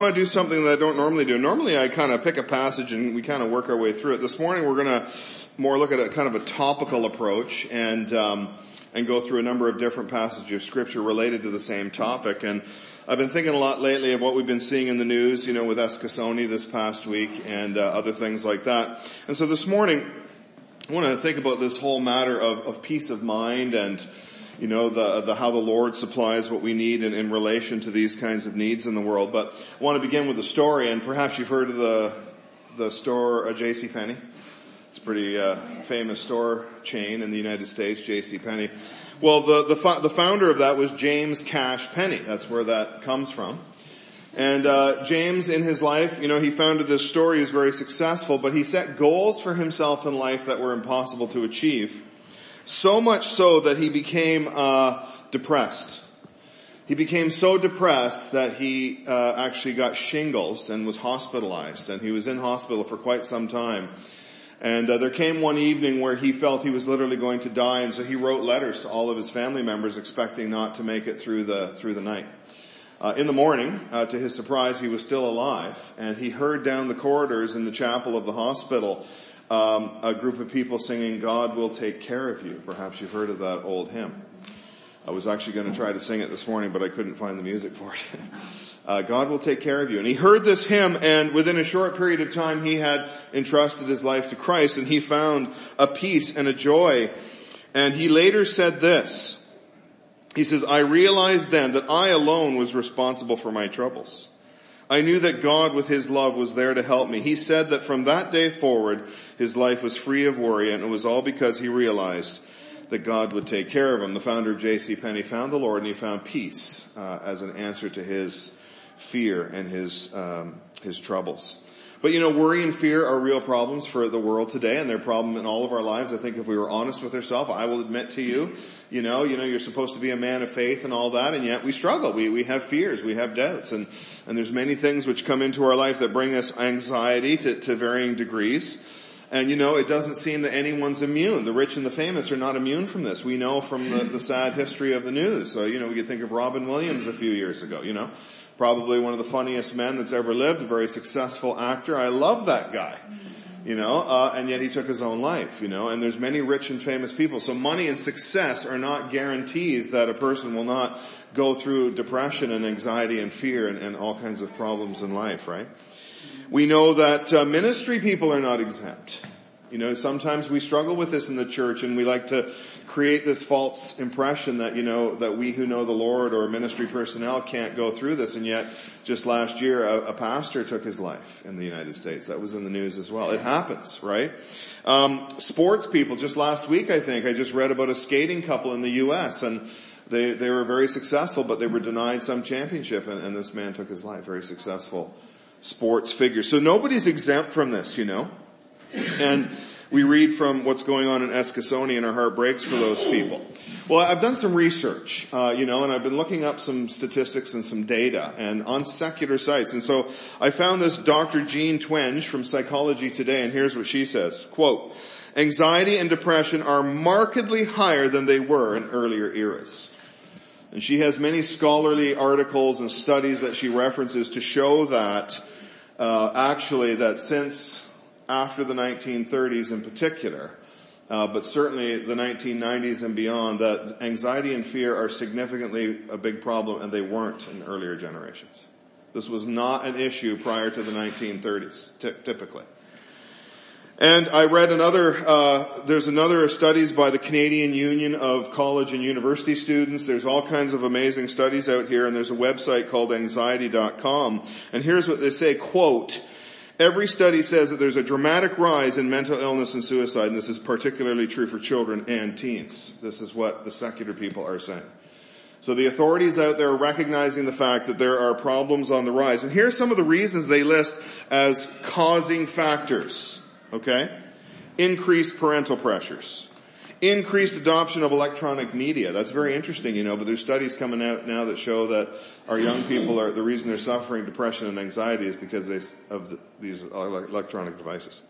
Want to do something that I don't normally do. Normally I kind of pick a passage and we kind of work our way through it. This morning we're going to more look at a kind of a topical approach and, um, and go through a number of different passages of scripture related to the same topic. And I've been thinking a lot lately of what we've been seeing in the news, you know, with Eskasoni this past week and uh, other things like that. And so this morning I want to think about this whole matter of, of peace of mind and you know, the, the, how the Lord supplies what we need in, in relation to these kinds of needs in the world. But I want to begin with a story, and perhaps you've heard of the, the store, uh, J.C. Penney. It's a pretty, uh, famous store chain in the United States, J.C. Penney. Well, the, the, the founder of that was James Cash Penney. That's where that comes from. And uh, James, in his life, you know, he founded this store. He was very successful, but he set goals for himself in life that were impossible to achieve. So much so that he became uh, depressed. He became so depressed that he uh, actually got shingles and was hospitalized, and he was in hospital for quite some time. And uh, there came one evening where he felt he was literally going to die, and so he wrote letters to all of his family members, expecting not to make it through the through the night. Uh, in the morning, uh, to his surprise, he was still alive, and he heard down the corridors in the chapel of the hospital um, a group of people singing God will take care of you. Perhaps you've heard of that old hymn. I was actually going to try to sing it this morning, but I couldn't find the music for it. uh, God will take care of you. And he heard this hymn and within a short period of time he had entrusted his life to Christ and he found a peace and a joy. And he later said this. He says, I realized then that I alone was responsible for my troubles. I knew that God with His love was there to help me. He said that from that day forward, his life was free of worry and it was all because he realized that God would take care of him. The founder of J.C. Penney found the Lord and he found peace uh, as an answer to his fear and his um, his troubles. But you know, worry and fear are real problems for the world today and they're a problem in all of our lives. I think if we were honest with ourselves, I will admit to you, you know, you know, you're supposed to be a man of faith and all that and yet we struggle. We, we have fears, we have doubts and, and there's many things which come into our life that bring us anxiety to, to varying degrees. And you know, it doesn't seem that anyone's immune. The rich and the famous are not immune from this. We know from the, the sad history of the news. So, you know, we could think of Robin Williams a few years ago, you know probably one of the funniest men that's ever lived, a very successful actor. I love that guy. You know, uh, and yet he took his own life, you know, and there's many rich and famous people. So money and success are not guarantees that a person will not go through depression and anxiety and fear and, and all kinds of problems in life, right? We know that uh, ministry people are not exempt. You know, sometimes we struggle with this in the church and we like to create this false impression that, you know, that we who know the Lord or ministry personnel can't go through this. And yet, just last year, a, a pastor took his life in the United States. That was in the news as well. It happens, right? Um, sports people, just last week, I think, I just read about a skating couple in the U.S. and they, they were very successful, but they were denied some championship and, and this man took his life. Very successful sports figure. So nobody's exempt from this, you know? And we read from what's going on in Eskasoni and our heart breaks for those people. Well, I've done some research, uh, you know, and I've been looking up some statistics and some data and on secular sites. And so I found this Dr. Jean Twenge from Psychology Today and here's what she says, quote, anxiety and depression are markedly higher than they were in earlier eras. And she has many scholarly articles and studies that she references to show that uh, actually that since after the 1930s in particular, uh, but certainly the 1990s and beyond, that anxiety and fear are significantly a big problem, and they weren't in earlier generations. This was not an issue prior to the 1930s, t- typically. And I read another, uh, there's another studies by the Canadian Union of College and University Students. There's all kinds of amazing studies out here and there's a website called anxiety.com. And here's what they say, quote, Every study says that there's a dramatic rise in mental illness and suicide, and this is particularly true for children and teens. This is what the secular people are saying. So the authorities out there are recognizing the fact that there are problems on the rise. And here are some of the reasons they list as causing factors. Okay? Increased parental pressures increased adoption of electronic media. That's very interesting, you know, but there's studies coming out now that show that our young people are, the reason they're suffering depression and anxiety is because they, of the, these electronic devices.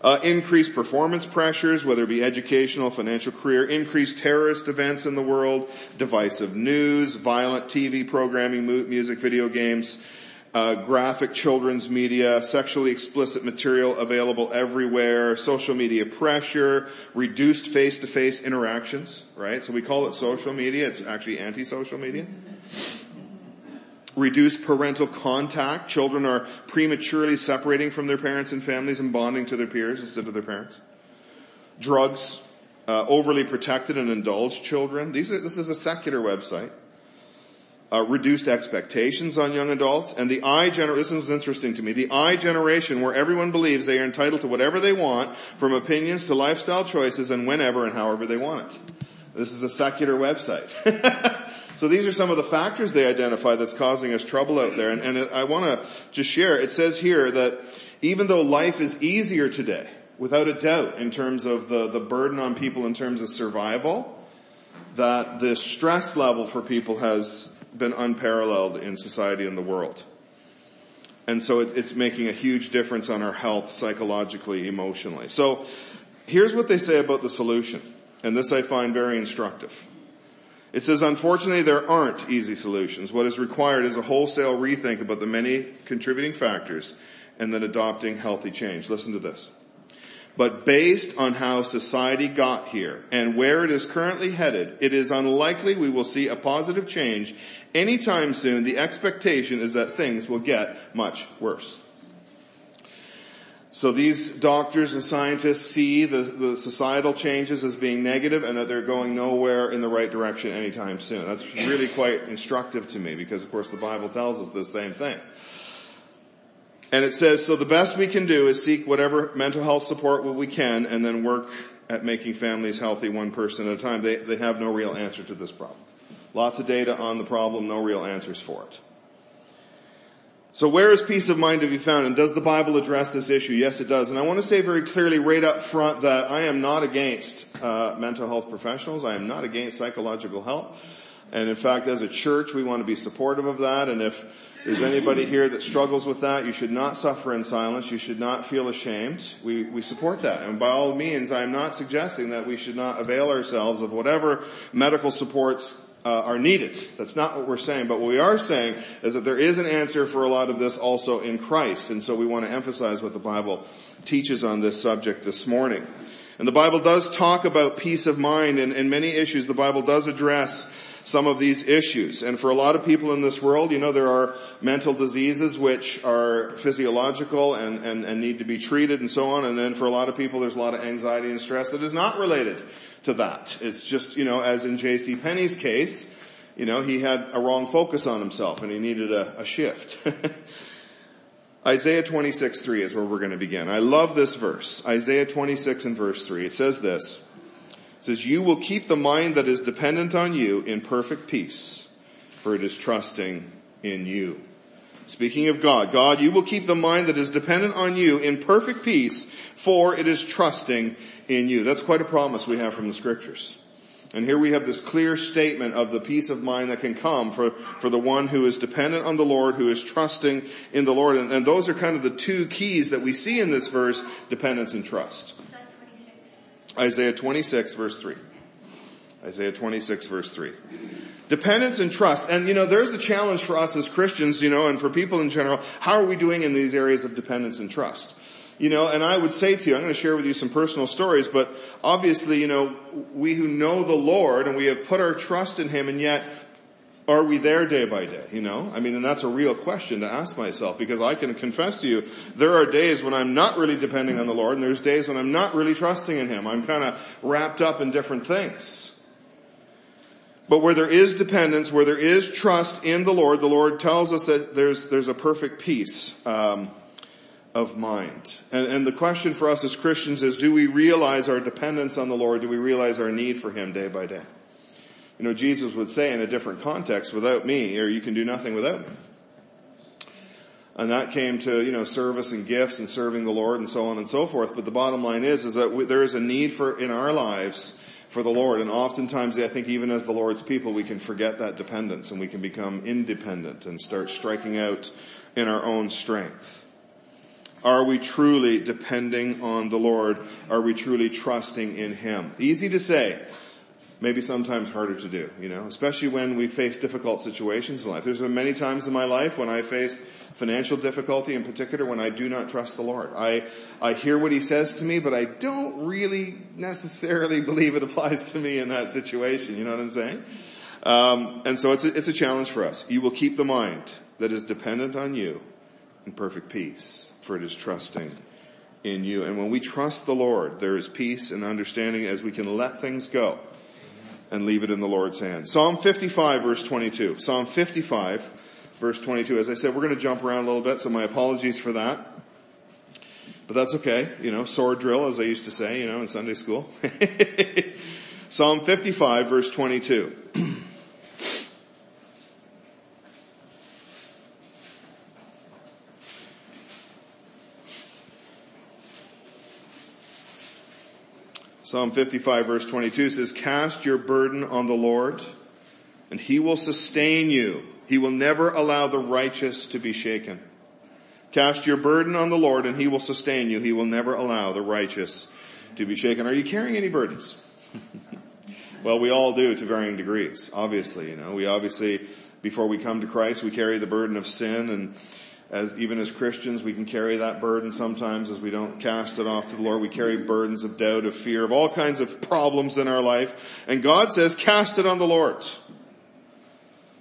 Uh, increased performance pressures, whether it be educational, financial career, increased terrorist events in the world, divisive news, violent TV programming, music, video games, uh, graphic children's media, sexually explicit material available everywhere, social media pressure, reduced face-to-face interactions, right? So we call it social media, it's actually anti-social media. Reduced parental contact, children are prematurely separating from their parents and families and bonding to their peers instead of their parents. Drugs, uh, overly protected and indulged children. These are, this is a secular website uh, reduced expectations on young adults, and the I generation, this is interesting to me, the I generation where everyone believes they are entitled to whatever they want, from opinions to lifestyle choices and whenever and however they want it. This is a secular website. so these are some of the factors they identify that's causing us trouble out there, and, and I want to just share, it says here that even though life is easier today, without a doubt, in terms of the, the burden on people in terms of survival, that the stress level for people has been unparalleled in society and the world. And so it, it's making a huge difference on our health psychologically, emotionally. So here's what they say about the solution. And this I find very instructive. It says, unfortunately, there aren't easy solutions. What is required is a wholesale rethink about the many contributing factors and then adopting healthy change. Listen to this. But based on how society got here and where it is currently headed, it is unlikely we will see a positive change anytime soon. The expectation is that things will get much worse. So these doctors and scientists see the, the societal changes as being negative and that they're going nowhere in the right direction anytime soon. That's really quite instructive to me because of course the Bible tells us the same thing. And it says, so the best we can do is seek whatever mental health support we can and then work at making families healthy one person at a time. They, they have no real answer to this problem. Lots of data on the problem, no real answers for it. So where is peace of mind to be found? And does the Bible address this issue? Yes, it does. And I want to say very clearly right up front that I am not against uh, mental health professionals. I am not against psychological help. And in fact, as a church, we want to be supportive of that. And if there's anybody here that struggles with that, you should not suffer in silence. You should not feel ashamed. We, we support that. And by all means, I am not suggesting that we should not avail ourselves of whatever medical supports uh, are needed. That's not what we're saying. But what we are saying is that there is an answer for a lot of this also in Christ. And so we want to emphasize what the Bible teaches on this subject this morning. And the Bible does talk about peace of mind and, and many issues. The Bible does address some of these issues. And for a lot of people in this world, you know, there are mental diseases which are physiological and, and, and need to be treated and so on. And then for a lot of people, there's a lot of anxiety and stress that is not related to that. It's just, you know, as in J.C. Penney's case, you know, he had a wrong focus on himself and he needed a, a shift. Isaiah 26, 3 is where we're going to begin. I love this verse. Isaiah 26 and verse 3. It says this. It says, you will keep the mind that is dependent on you in perfect peace, for it is trusting in you. Speaking of God, God, you will keep the mind that is dependent on you in perfect peace, for it is trusting in you. That's quite a promise we have from the scriptures. And here we have this clear statement of the peace of mind that can come for, for the one who is dependent on the Lord, who is trusting in the Lord. And, and those are kind of the two keys that we see in this verse, dependence and trust. Isaiah 26 verse 3. Isaiah 26 verse 3. Dependence and trust. And you know, there's the challenge for us as Christians, you know, and for people in general. How are we doing in these areas of dependence and trust? You know, and I would say to you, I'm going to share with you some personal stories, but obviously, you know, we who know the Lord and we have put our trust in Him and yet are we there day by day? You know, I mean, and that's a real question to ask myself because I can confess to you, there are days when I'm not really depending on the Lord and there's days when I'm not really trusting in Him. I'm kind of wrapped up in different things. But where there is dependence, where there is trust in the Lord, the Lord tells us that there's, there's a perfect peace, um, of mind. And, and the question for us as Christians is, do we realize our dependence on the Lord? Do we realize our need for Him day by day? You know, Jesus would say in a different context, without me, or you can do nothing without me. And that came to, you know, service and gifts and serving the Lord and so on and so forth. But the bottom line is, is that we, there is a need for, in our lives, for the Lord. And oftentimes, I think even as the Lord's people, we can forget that dependence and we can become independent and start striking out in our own strength. Are we truly depending on the Lord? Are we truly trusting in Him? Easy to say, maybe sometimes harder to do, you know, especially when we face difficult situations in life. There's been many times in my life when I faced financial difficulty in particular when I do not trust the Lord. I, I hear what He says to me, but I don't really necessarily believe it applies to me in that situation. You know what I'm saying? Um, and so it's a, it's a challenge for us. You will keep the mind that is dependent on you in perfect peace, for it is trusting in you. And when we trust the Lord, there is peace and understanding as we can let things go and leave it in the Lord's hands. Psalm 55 verse 22. Psalm 55 verse 22. As I said, we're going to jump around a little bit, so my apologies for that. But that's okay. You know, sword drill, as I used to say, you know, in Sunday school. Psalm 55 verse 22. Psalm 55 verse 22 says, cast your burden on the Lord and he will sustain you. He will never allow the righteous to be shaken. Cast your burden on the Lord and he will sustain you. He will never allow the righteous to be shaken. Are you carrying any burdens? well, we all do to varying degrees, obviously, you know. We obviously, before we come to Christ, we carry the burden of sin and as even as Christians, we can carry that burden sometimes as we don't cast it off to the Lord. We carry burdens of doubt, of fear, of all kinds of problems in our life. And God says, cast it on the Lord.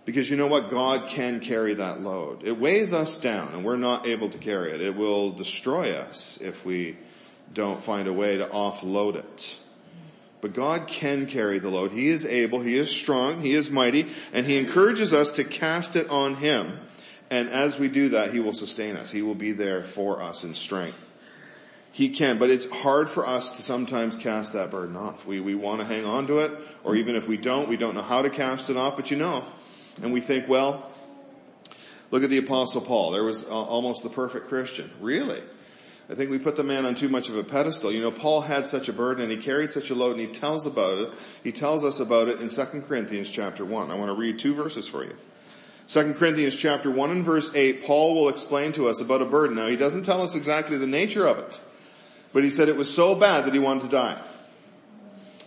Because you know what? God can carry that load. It weighs us down and we're not able to carry it. It will destroy us if we don't find a way to offload it. But God can carry the load. He is able, He is strong, He is mighty, and He encourages us to cast it on Him and as we do that, He will sustain us. He will be there for us in strength. He can, but it's hard for us to sometimes cast that burden off. We, we want to hang on to it, or even if we don't, we don't know how to cast it off, but you know. And we think, well, look at the apostle Paul. There was uh, almost the perfect Christian. Really? I think we put the man on too much of a pedestal. You know, Paul had such a burden and he carried such a load and he tells about it. He tells us about it in 2 Corinthians chapter 1. I want to read two verses for you. 2 Corinthians chapter 1 and verse 8, Paul will explain to us about a burden. Now he doesn't tell us exactly the nature of it, but he said it was so bad that he wanted to die.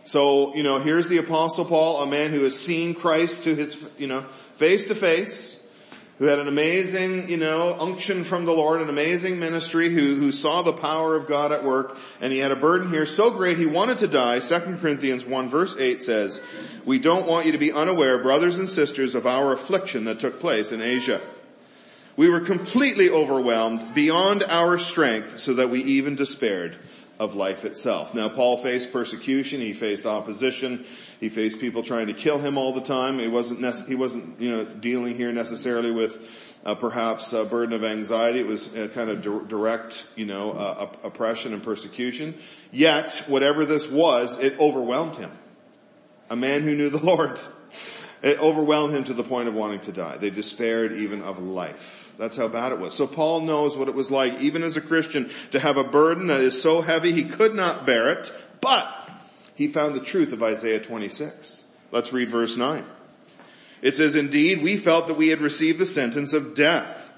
So, you know, here's the apostle Paul, a man who has seen Christ to his, you know, face to face, who had an amazing, you know, unction from the Lord, an amazing ministry, who, who saw the power of God at work, and he had a burden here so great he wanted to die. 2 Corinthians 1 verse 8 says, we don't want you to be unaware, brothers and sisters, of our affliction that took place in Asia. We were completely overwhelmed beyond our strength so that we even despaired of life itself. Now Paul faced persecution, he faced opposition, he faced people trying to kill him all the time. He wasn't, he wasn't, you know, dealing here necessarily with uh, perhaps a burden of anxiety. It was a kind of di- direct, you know, uh, oppression and persecution. Yet, whatever this was, it overwhelmed him. A man who knew the Lord. It overwhelmed him to the point of wanting to die. They despaired even of life. That's how bad it was. So Paul knows what it was like, even as a Christian, to have a burden that is so heavy he could not bear it, but he found the truth of Isaiah 26. Let's read verse 9. It says, indeed, we felt that we had received the sentence of death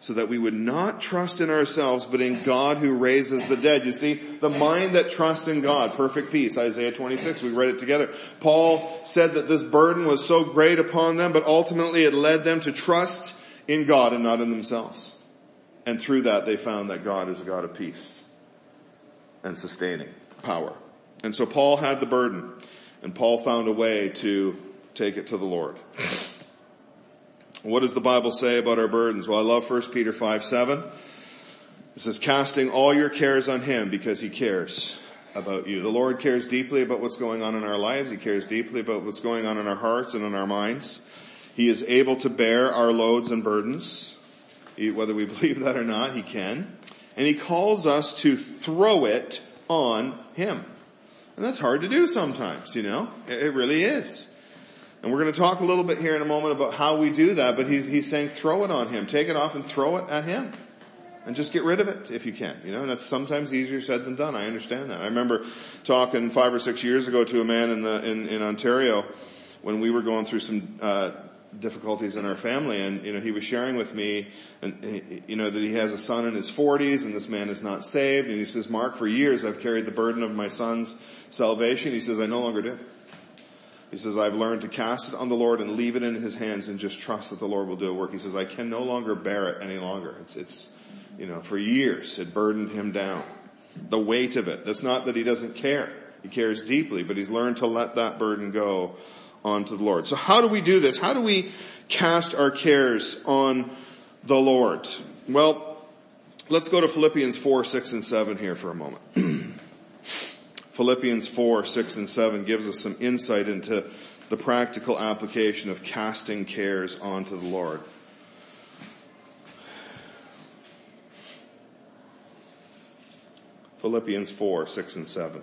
so that we would not trust in ourselves, but in God who raises the dead. You see, the mind that trusts in God, perfect peace, Isaiah 26, we read it together. Paul said that this burden was so great upon them, but ultimately it led them to trust in God and not in themselves. And through that they found that God is a God of peace and sustaining power. And so Paul had the burden and Paul found a way to take it to the Lord. What does the Bible say about our burdens? Well, I love 1 Peter 5, 7. It says, casting all your cares on Him because He cares about you. The Lord cares deeply about what's going on in our lives. He cares deeply about what's going on in our hearts and in our minds. He is able to bear our loads and burdens. Whether we believe that or not, He can. And He calls us to throw it on Him. And that's hard to do sometimes, you know? It really is. And we're going to talk a little bit here in a moment about how we do that, but he's, he's saying throw it on Him. Take it off and throw it at Him. And just get rid of it if you can, you know, and that's sometimes easier said than done. I understand that. I remember talking five or six years ago to a man in the, in, in Ontario when we were going through some, uh, difficulties in our family and you know he was sharing with me and you know that he has a son in his 40s and this man is not saved and he says mark for years I've carried the burden of my son's salvation he says I no longer do He says, I've learned to cast it on the Lord and leave it in his hands and just trust that the Lord will do a work. He says, I can no longer bear it any longer. It's, it's, you know, for years it burdened him down. The weight of it. That's not that he doesn't care. He cares deeply, but he's learned to let that burden go onto the Lord. So how do we do this? How do we cast our cares on the Lord? Well, let's go to Philippians 4, 6, and 7 here for a moment. Philippians 4, 6, and 7 gives us some insight into the practical application of casting cares onto the Lord. Philippians 4, 6, and 7.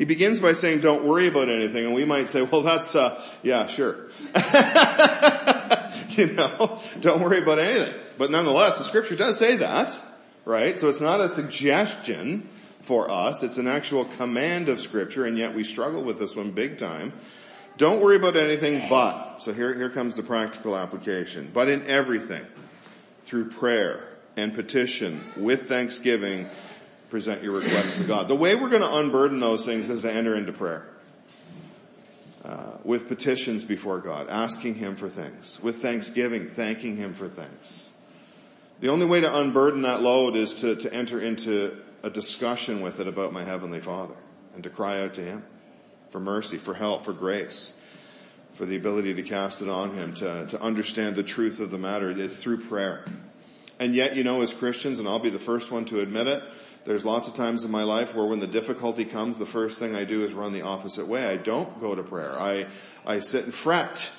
He begins by saying, don't worry about anything, and we might say, well that's, uh, yeah, sure. you know, don't worry about anything. But nonetheless, the scripture does say that, right? So it's not a suggestion for us, it's an actual command of scripture, and yet we struggle with this one big time. Don't worry about anything but, so here, here comes the practical application, but in everything, through prayer and petition, with thanksgiving, present your requests to God. The way we're going to unburden those things is to enter into prayer. Uh, with petitions before God, asking Him for things. With thanksgiving, thanking Him for things. The only way to unburden that load is to, to enter into a discussion with it about my Heavenly Father and to cry out to Him for mercy, for help, for grace, for the ability to cast it on Him, to, to understand the truth of the matter. It's through prayer. And yet, you know, as Christians, and I'll be the first one to admit it, there's lots of times in my life where when the difficulty comes, the first thing I do is run the opposite way. I don't go to prayer. I, I sit and fret.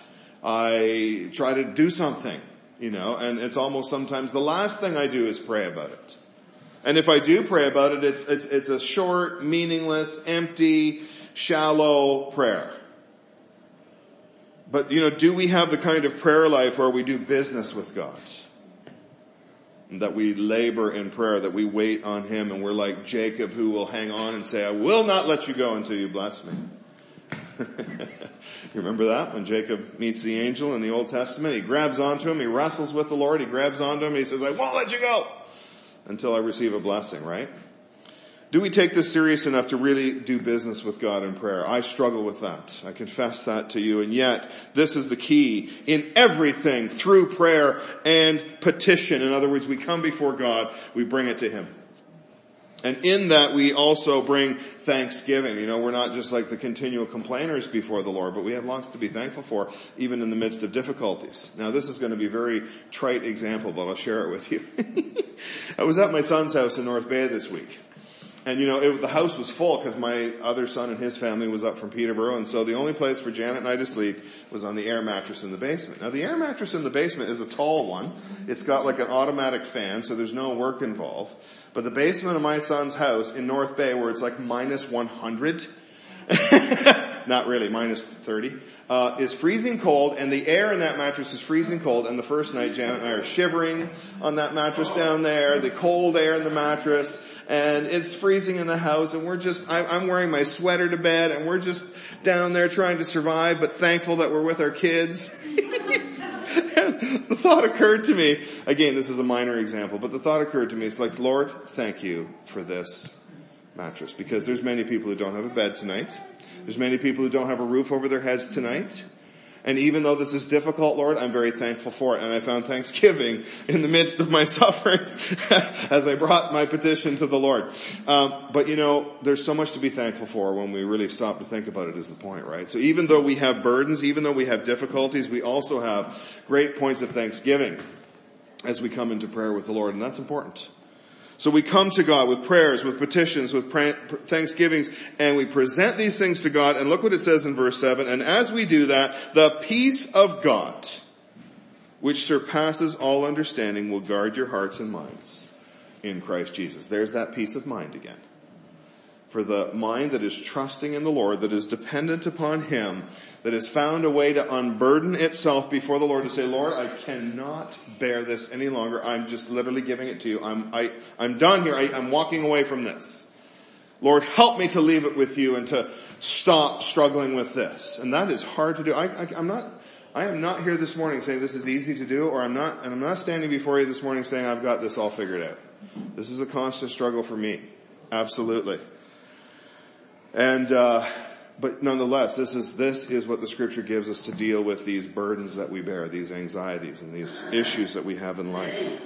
I try to do something, you know, and it's almost sometimes the last thing I do is pray about it. And if I do pray about it, it's, it's, it's a short, meaningless, empty, shallow prayer. But, you know, do we have the kind of prayer life where we do business with God? That we labor in prayer, that we wait on Him, and we're like Jacob who will hang on and say, I will not let you go until you bless me. you remember that when Jacob meets the angel in the Old Testament? He grabs onto him, he wrestles with the Lord, he grabs onto him, he says, I won't let you go until I receive a blessing, right? Do we take this serious enough to really do business with God in prayer? I struggle with that. I confess that to you. And yet, this is the key in everything through prayer and petition. In other words, we come before God, we bring it to Him. And in that we also bring thanksgiving. You know, we're not just like the continual complainers before the Lord, but we have lots to be thankful for, even in the midst of difficulties. Now this is going to be a very trite example, but I'll share it with you. I was at my son's house in North Bay this week and you know, it, the house was full because my other son and his family was up from Peterborough, and so the only place for Janet and I to sleep was on the air mattress in the basement. Now the air mattress in the basement is a tall one. It's got like an automatic fan, so there's no work involved. But the basement of my son's house in North Bay, where it's like minus 100, not really, minus 30, uh, is freezing cold, and the air in that mattress is freezing cold. And the first night, Janet and I are shivering on that mattress down there, the cold air in the mattress and it's freezing in the house and we're just, I, I'm wearing my sweater to bed and we're just down there trying to survive, but thankful that we're with our kids. the thought occurred to me, again, this is a minor example, but the thought occurred to me, it's like, Lord, thank you for this mattress because there's many people who don't have a bed tonight. There's many people who don't have a roof over their heads tonight. And even though this is difficult, Lord, I'm very thankful for it. And I found thanksgiving in the midst of my suffering as I brought my petition to the Lord. Um, but you know, there's so much to be thankful for when we really stop to think about it is the point, right? So even though we have burdens, even though we have difficulties, we also have great points of thanksgiving as we come into prayer with the Lord. And that's important. So we come to God with prayers, with petitions, with thanksgivings, and we present these things to God. And look what it says in verse 7. And as we do that, the peace of God, which surpasses all understanding, will guard your hearts and minds in Christ Jesus. There's that peace of mind again. For the mind that is trusting in the Lord, that is dependent upon Him, that has found a way to unburden itself before the Lord to say, Lord, I cannot bear this any longer. I'm just literally giving it to you. I'm, I, I'm done here. I, I'm walking away from this. Lord, help me to leave it with you and to stop struggling with this. And that is hard to do. I, I, I'm not, I am not here this morning saying this is easy to do, or I'm not, and I'm not standing before you this morning saying I've got this all figured out. This is a constant struggle for me. Absolutely. And, uh, but nonetheless, this is, this is what the scripture gives us to deal with these burdens that we bear, these anxieties and these issues that we have in life.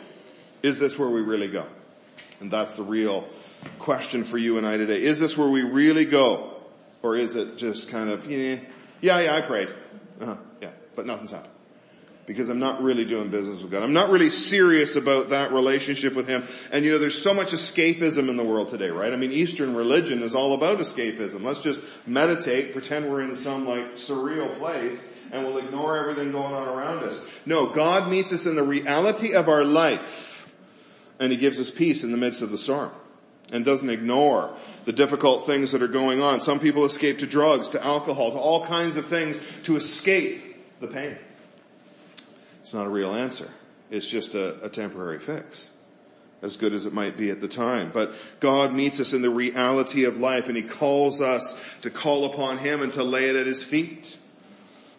Is this where we really go? And that's the real question for you and I today. Is this where we really go? Or is it just kind of, yeah, yeah, yeah I prayed. Uh-huh, yeah, but nothing's happened because I'm not really doing business with God. I'm not really serious about that relationship with Him. And you know, there's so much escapism in the world today, right? I mean, Eastern religion is all about escapism. Let's just meditate, pretend we're in some like surreal place, and we'll ignore everything going on around us. No, God meets us in the reality of our life, and He gives us peace in the midst of the storm. And doesn't ignore the difficult things that are going on. Some people escape to drugs, to alcohol, to all kinds of things to escape the pain. It's not a real answer. It's just a, a temporary fix as good as it might be at the time. But God meets us in the reality of life and He calls us to call upon Him and to lay it at His feet.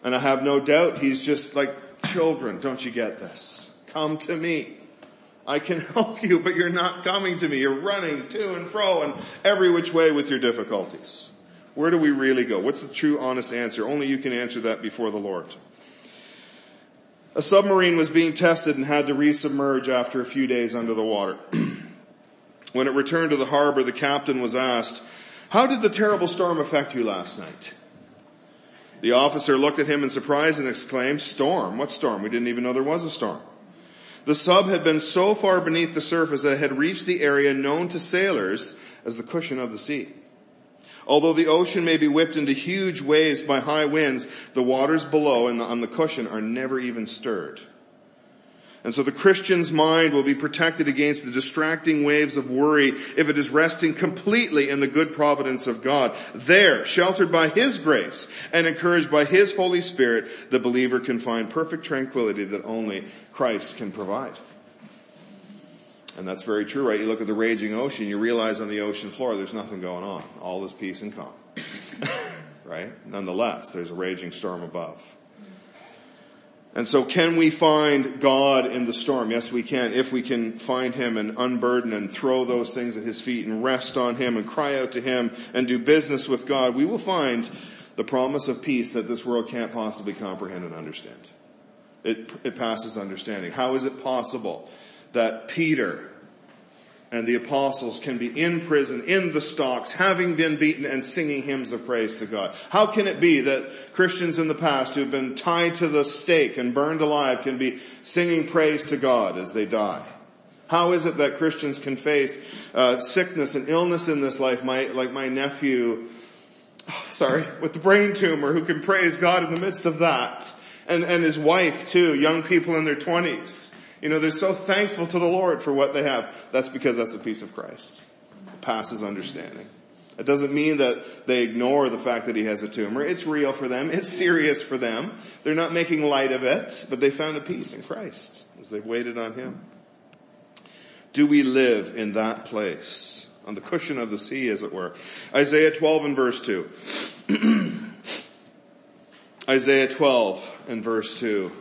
And I have no doubt He's just like children, don't you get this? Come to me. I can help you, but you're not coming to me. You're running to and fro and every which way with your difficulties. Where do we really go? What's the true honest answer? Only you can answer that before the Lord. A submarine was being tested and had to resubmerge after a few days under the water. when it returned to the harbor, the captain was asked, how did the terrible storm affect you last night? The officer looked at him in surprise and exclaimed, storm? What storm? We didn't even know there was a storm. The sub had been so far beneath the surface that it had reached the area known to sailors as the cushion of the sea. Although the ocean may be whipped into huge waves by high winds, the waters below and on the cushion are never even stirred. And so the Christian's mind will be protected against the distracting waves of worry if it is resting completely in the good providence of God. There, sheltered by His grace and encouraged by His Holy Spirit, the believer can find perfect tranquility that only Christ can provide. And that's very true, right? You look at the raging ocean, you realize on the ocean floor there's nothing going on. All is peace and calm. right? Nonetheless, there's a raging storm above. And so can we find God in the storm? Yes, we can. If we can find Him and unburden and throw those things at His feet and rest on Him and cry out to Him and do business with God, we will find the promise of peace that this world can't possibly comprehend and understand. It, it passes understanding. How is it possible that Peter and the apostles can be in prison, in the stocks, having been beaten and singing hymns of praise to God. How can it be that Christians in the past who have been tied to the stake and burned alive can be singing praise to God as they die? How is it that Christians can face uh, sickness and illness in this life, my, like my nephew, oh, sorry, with the brain tumor who can praise God in the midst of that, and, and his wife too, young people in their twenties you know, they're so thankful to the Lord for what they have. That's because that's a peace of Christ. It passes understanding. It doesn't mean that they ignore the fact that he has a tumor. It's real for them. It's serious for them. They're not making light of it, but they found a peace in Christ as they've waited on him. Do we live in that place? On the cushion of the sea, as it were. Isaiah 12 and verse 2. Isaiah 12 and verse 2.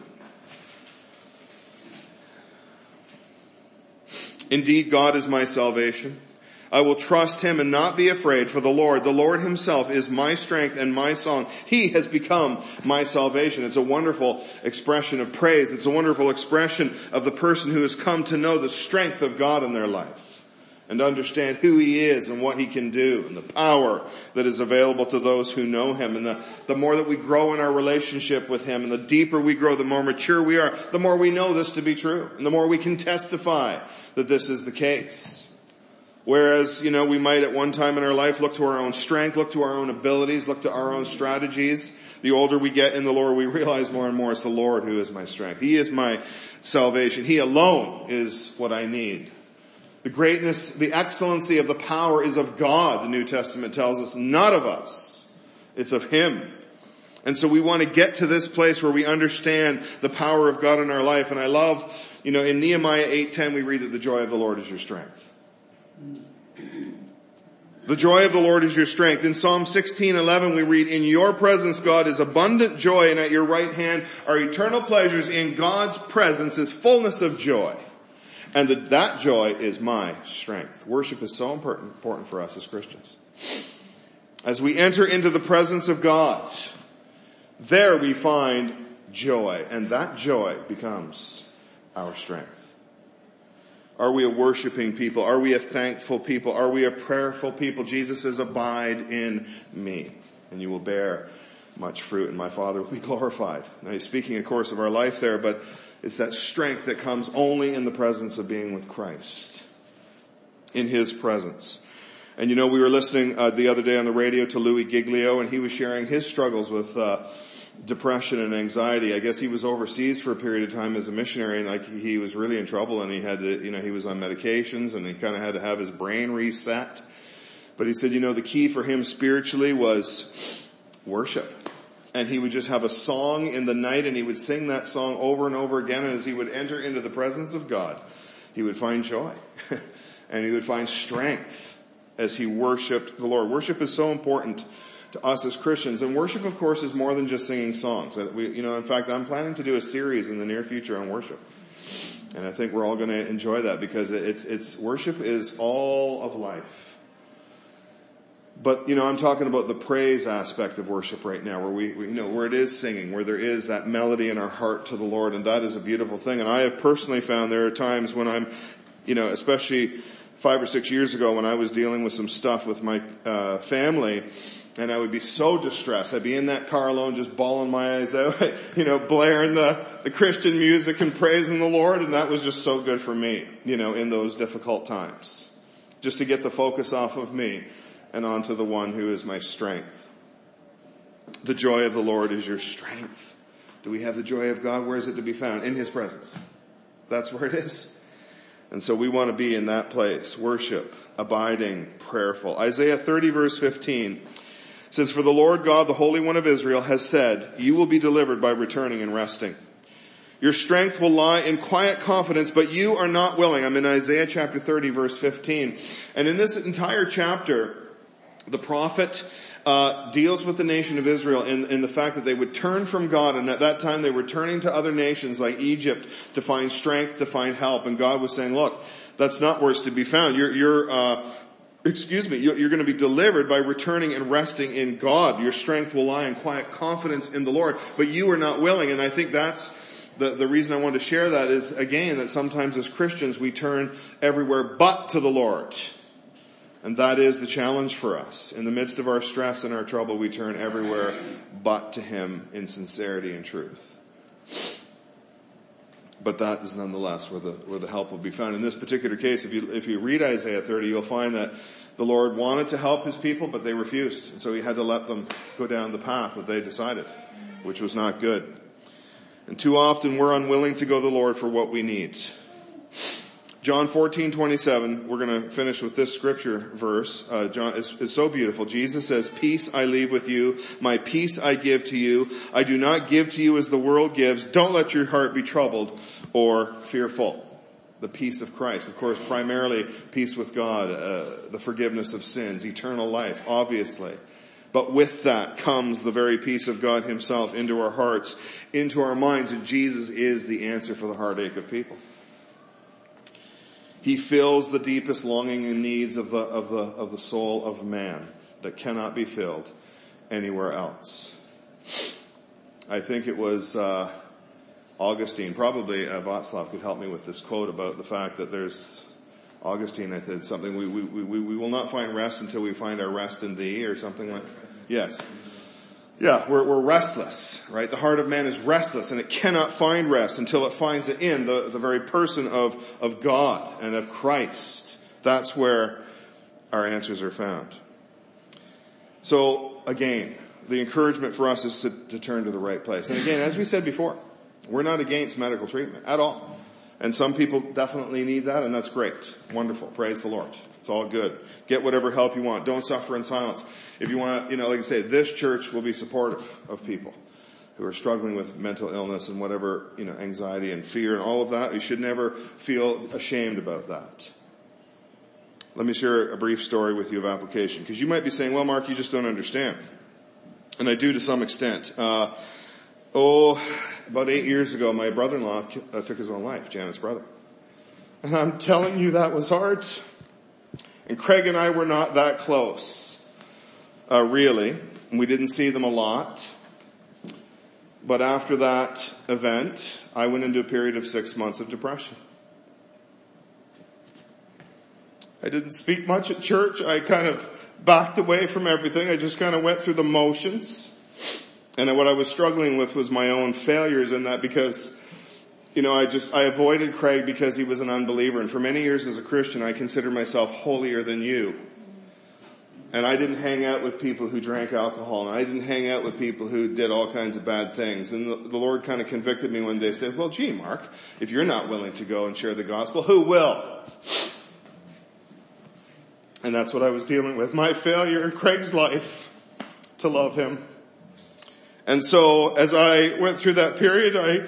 Indeed, God is my salvation. I will trust him and not be afraid for the Lord. The Lord himself is my strength and my song. He has become my salvation. It's a wonderful expression of praise. It's a wonderful expression of the person who has come to know the strength of God in their life and understand who he is and what he can do and the power that is available to those who know him. And the, the more that we grow in our relationship with him and the deeper we grow, the more mature we are, the more we know this to be true and the more we can testify that this is the case. Whereas, you know, we might at one time in our life look to our own strength, look to our own abilities, look to our own strategies. The older we get in the Lord, we realize more and more it's the Lord who is my strength. He is my salvation. He alone is what I need. The greatness, the excellency of the power is of God, the New Testament tells us, not of us. It's of Him. And so we want to get to this place where we understand the power of God in our life. And I love, you know, in Nehemiah 8:10 we read that the joy of the Lord is your strength. The joy of the Lord is your strength. In Psalm 16:11 we read, "In your presence, God, is abundant joy, and at your right hand are eternal pleasures. In God's presence is fullness of joy." And that, that joy is my strength. Worship is so important, important for us as Christians. As we enter into the presence of God, there we find joy, and that joy becomes our strength. Are we a worshiping people? Are we a thankful people? Are we a prayerful people? Jesus says, abide in me, and you will bear much fruit, and my Father will be glorified. Now he's speaking, of course, of our life there, but it's that strength that comes only in the presence of being with Christ. In His presence. And you know, we were listening uh, the other day on the radio to Louie Giglio, and he was sharing his struggles with uh, depression and anxiety. I guess he was overseas for a period of time as a missionary, and like he was really in trouble, and he had to, you know, he was on medications, and he kind of had to have his brain reset. But he said, you know, the key for him spiritually was worship. And he would just have a song in the night, and he would sing that song over and over again. And as he would enter into the presence of God, he would find joy, and he would find strength as he worshiped the Lord. Worship is so important to us as Christians. And worship, of course, is more than just singing songs. We, you know, in fact, I'm planning to do a series in the near future on worship. And I think we're all going to enjoy that because it's, it's, worship is all of life. But, you know, I'm talking about the praise aspect of worship right now where we, we, you know, where it is singing, where there is that melody in our heart to the Lord and that is a beautiful thing. And I have personally found there are times when I'm, you know, especially five or six years ago when I was dealing with some stuff with my uh, family, and I would be so distressed. I'd be in that car alone, just bawling my eyes out, you know, blaring the, the Christian music and praising the Lord, and that was just so good for me, you know, in those difficult times. Just to get the focus off of me and onto the one who is my strength. The joy of the Lord is your strength. Do we have the joy of God? Where is it to be found? In His presence. That's where it is. And so we want to be in that place. Worship, abiding, prayerful. Isaiah 30 verse 15 says, For the Lord God, the Holy One of Israel, has said, You will be delivered by returning and resting. Your strength will lie in quiet confidence, but you are not willing. I'm in Isaiah chapter 30 verse 15. And in this entire chapter, the prophet uh, deals with the nation of Israel in the fact that they would turn from God, and at that time they were turning to other nations like Egypt to find strength, to find help, and God was saying, "Look, that's not where it's to be found. You're, you're uh, excuse me, you're going to be delivered by returning and resting in God. Your strength will lie in quiet confidence in the Lord, but you are not willing. And I think that's the, the reason I wanted to share that is again that sometimes as Christians we turn everywhere but to the Lord. And that is the challenge for us. In the midst of our stress and our trouble, we turn everywhere but to Him in sincerity and truth. But that is nonetheless where the, where the help will be found. In this particular case, if you, if you read Isaiah 30, you'll find that the Lord wanted to help His people, but they refused. And so He had to let them go down the path that they decided, which was not good. And too often we're unwilling to go to the Lord for what we need. John 14, 27, we're going to finish with this scripture verse. Uh, John is, is so beautiful. Jesus says, peace I leave with you. My peace I give to you. I do not give to you as the world gives. Don't let your heart be troubled or fearful. The peace of Christ. Of course, primarily peace with God, uh, the forgiveness of sins, eternal life, obviously. But with that comes the very peace of God himself into our hearts, into our minds, and Jesus is the answer for the heartache of people. He fills the deepest longing and needs of the, of the, of the soul of man that cannot be filled anywhere else. I think it was, uh, Augustine, probably uh, Václav could help me with this quote about the fact that there's, Augustine I said something, we, we, we, we will not find rest until we find our rest in thee or something like, yes. Yeah, we're, we're restless, right? The heart of man is restless and it cannot find rest until it finds it in the, the very person of, of God and of Christ. That's where our answers are found. So again, the encouragement for us is to, to turn to the right place. And again, as we said before, we're not against medical treatment at all. And some people definitely need that and that's great. Wonderful. Praise the Lord. It's all good. Get whatever help you want. Don't suffer in silence. If you want to, you know, like I say, this church will be supportive of people who are struggling with mental illness and whatever, you know, anxiety and fear and all of that. You should never feel ashamed about that. Let me share a brief story with you of application. Because you might be saying, well, Mark, you just don't understand. And I do to some extent. Uh, oh, about eight years ago, my brother-in-law uh, took his own life, Janet's brother. And I'm telling you that was hard. And Craig and I were not that close. uh, really. We didn't see them a lot. But after that event, I went into a period of six months of depression. I didn't speak much at church. I kind of backed away from everything. I just kind of went through the motions. And what I was struggling with was my own failures in that because, you know, I just, I avoided Craig because he was an unbeliever. And for many years as a Christian, I considered myself holier than you. And I didn't hang out with people who drank alcohol and I didn't hang out with people who did all kinds of bad things. And the, the Lord kind of convicted me one day, said, well, gee, Mark, if you're not willing to go and share the gospel, who will? And that's what I was dealing with. My failure in Craig's life to love him. And so as I went through that period, I,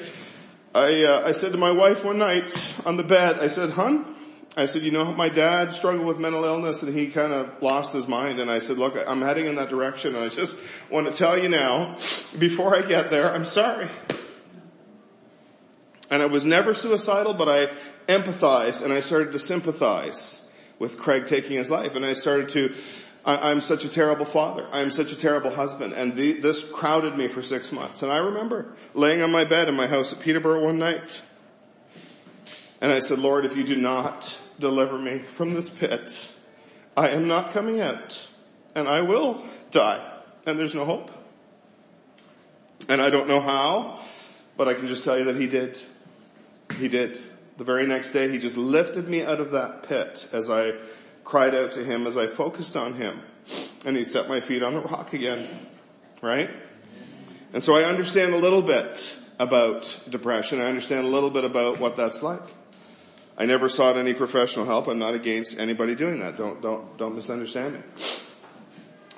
I, uh, I said to my wife one night on the bed, I said, hun, I said, you know, my dad struggled with mental illness and he kind of lost his mind. And I said, look, I'm heading in that direction. And I just want to tell you now, before I get there, I'm sorry. And I was never suicidal, but I empathized and I started to sympathize with Craig taking his life. And I started to, I, am such a terrible father. I'm such a terrible husband. And the, this crowded me for six months. And I remember laying on my bed in my house at Peterborough one night. And I said, Lord, if you do not deliver me from this pit, I am not coming out and I will die. And there's no hope. And I don't know how, but I can just tell you that he did. He did the very next day, he just lifted me out of that pit as I cried out to him, as I focused on him. And he set my feet on the rock again. Right? And so I understand a little bit about depression. I understand a little bit about what that's like. I never sought any professional help. I'm not against anybody doing that. Don't, don't, don't misunderstand me.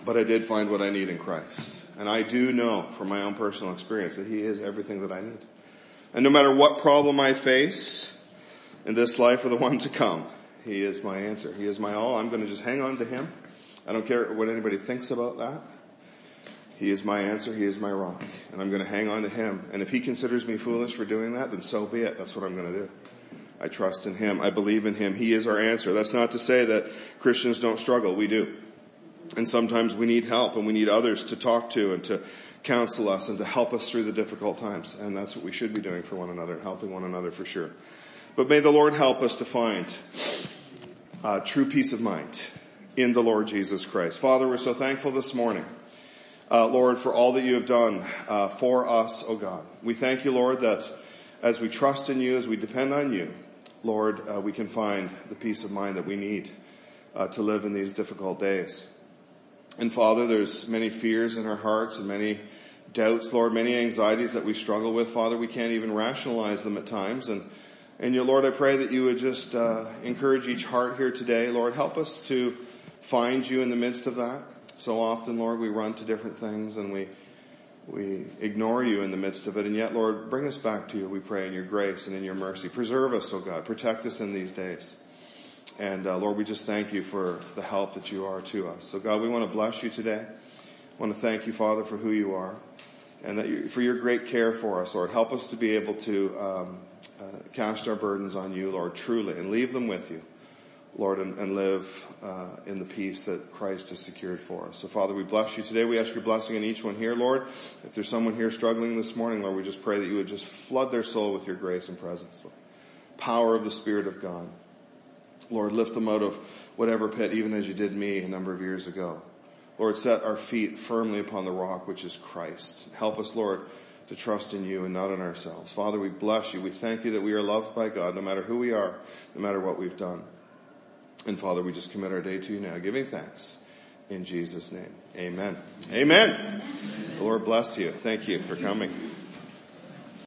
But I did find what I need in Christ. And I do know from my own personal experience that He is everything that I need. And no matter what problem I face, in this life or the one to come. He is my answer. He is my all. I'm going to just hang on to him. I don't care what anybody thinks about that. He is my answer. He is my rock. And I'm going to hang on to him. And if he considers me foolish for doing that, then so be it. That's what I'm going to do. I trust in him. I believe in him. He is our answer. That's not to say that Christians don't struggle. We do. And sometimes we need help and we need others to talk to and to counsel us and to help us through the difficult times. And that's what we should be doing for one another, helping one another for sure. But may the Lord help us to find uh, true peace of mind in the Lord Jesus Christ. Father, we're so thankful this morning, uh, Lord, for all that you have done uh, for us, oh God. We thank you, Lord, that as we trust in you, as we depend on you, Lord, uh, we can find the peace of mind that we need uh, to live in these difficult days. And Father, there's many fears in our hearts and many doubts, Lord, many anxieties that we struggle with. Father, we can't even rationalize them at times. And and your Lord, I pray that you would just uh, encourage each heart here today. Lord, help us to find you in the midst of that. So often, Lord, we run to different things and we we ignore you in the midst of it. And yet, Lord, bring us back to you, we pray, in your grace and in your mercy. Preserve us, oh God. Protect us in these days. And uh, Lord, we just thank you for the help that you are to us. So God, we want to bless you today. I want to thank you, Father, for who you are and that you, for your great care for us, Lord. Help us to be able to um, uh, cast our burdens on you, Lord, truly, and leave them with you, Lord, and, and live uh, in the peace that Christ has secured for us. So, Father, we bless you today. We ask your blessing on each one here, Lord. If there's someone here struggling this morning, Lord, we just pray that you would just flood their soul with your grace and presence, Lord. Power of the Spirit of God. Lord, lift them out of whatever pit, even as you did me a number of years ago. Lord, set our feet firmly upon the rock, which is Christ. Help us, Lord, to trust in you and not in ourselves. Father, we bless you. We thank you that we are loved by God no matter who we are, no matter what we've done. And Father, we just commit our day to you now, giving thanks in Jesus' name. Amen. Amen. The Lord bless you. Thank you for coming.